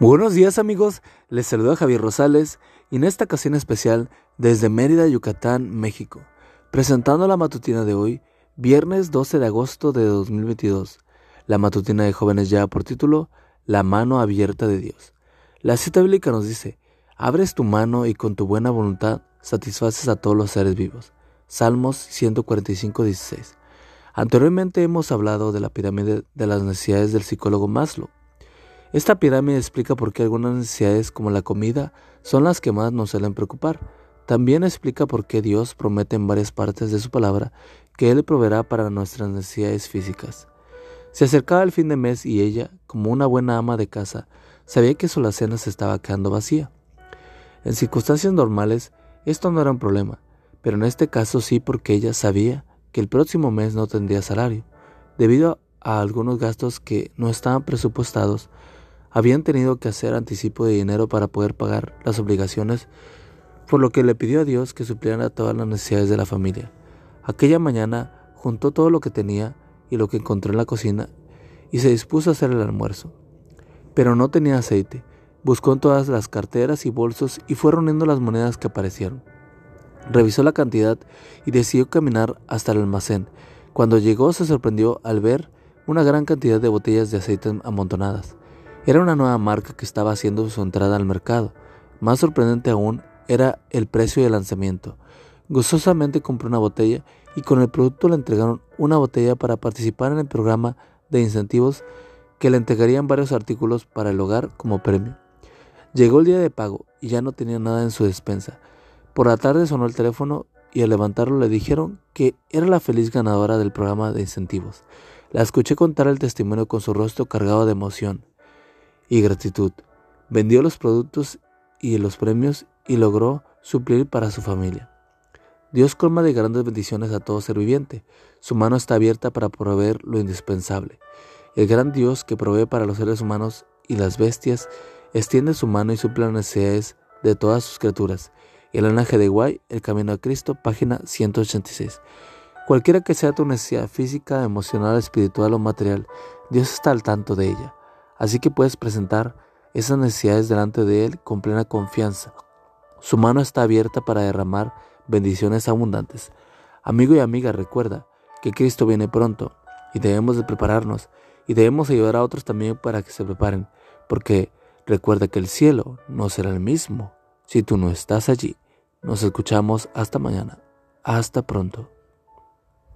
buenos días amigos, les saluda Javier Rosales y en esta ocasión especial desde Mérida, Yucatán, México, presentando la matutina de hoy, viernes 12 de agosto de 2022. La matutina de jóvenes ya por título La mano abierta de Dios. La cita bíblica nos dice, abres tu mano y con tu buena voluntad satisfaces a todos los seres vivos. Salmos 145, 16. Anteriormente hemos hablado de la pirámide de las necesidades del psicólogo Maslow. Esta pirámide explica por qué algunas necesidades como la comida son las que más nos suelen preocupar. También explica por qué Dios promete en varias partes de su palabra que Él proveerá para nuestras necesidades físicas. Se acercaba el fin de mes y ella, como una buena ama de casa, sabía que su alacena se estaba quedando vacía. En circunstancias normales, esto no era un problema, pero en este caso sí porque ella sabía que el próximo mes no tendría salario, debido a algunos gastos que no estaban presupuestados habían tenido que hacer anticipo de dinero para poder pagar las obligaciones, por lo que le pidió a Dios que supliera todas las necesidades de la familia. Aquella mañana juntó todo lo que tenía y lo que encontró en la cocina y se dispuso a hacer el almuerzo. Pero no tenía aceite. Buscó en todas las carteras y bolsos y fue reuniendo las monedas que aparecieron. Revisó la cantidad y decidió caminar hasta el almacén. Cuando llegó se sorprendió al ver una gran cantidad de botellas de aceite amontonadas. Era una nueva marca que estaba haciendo su entrada al mercado. Más sorprendente aún era el precio de lanzamiento. Gozosamente compró una botella y con el producto le entregaron una botella para participar en el programa de incentivos que le entregarían varios artículos para el hogar como premio. Llegó el día de pago y ya no tenía nada en su despensa. Por la tarde sonó el teléfono y al levantarlo le dijeron que era la feliz ganadora del programa de incentivos. La escuché contar el testimonio con su rostro cargado de emoción y gratitud. Vendió los productos y los premios y logró suplir para su familia. Dios colma de grandes bendiciones a todo ser viviente. Su mano está abierta para proveer lo indispensable. El gran Dios que provee para los seres humanos y las bestias extiende su mano y suple las necesidades de todas sus criaturas. El linaje de Guay, El Camino a Cristo, página 186. Cualquiera que sea tu necesidad física, emocional, espiritual o material, Dios está al tanto de ella. Así que puedes presentar esas necesidades delante de Él con plena confianza. Su mano está abierta para derramar bendiciones abundantes. Amigo y amiga, recuerda que Cristo viene pronto y debemos de prepararnos y debemos ayudar a otros también para que se preparen, porque recuerda que el cielo no será el mismo si tú no estás allí. Nos escuchamos hasta mañana. Hasta pronto.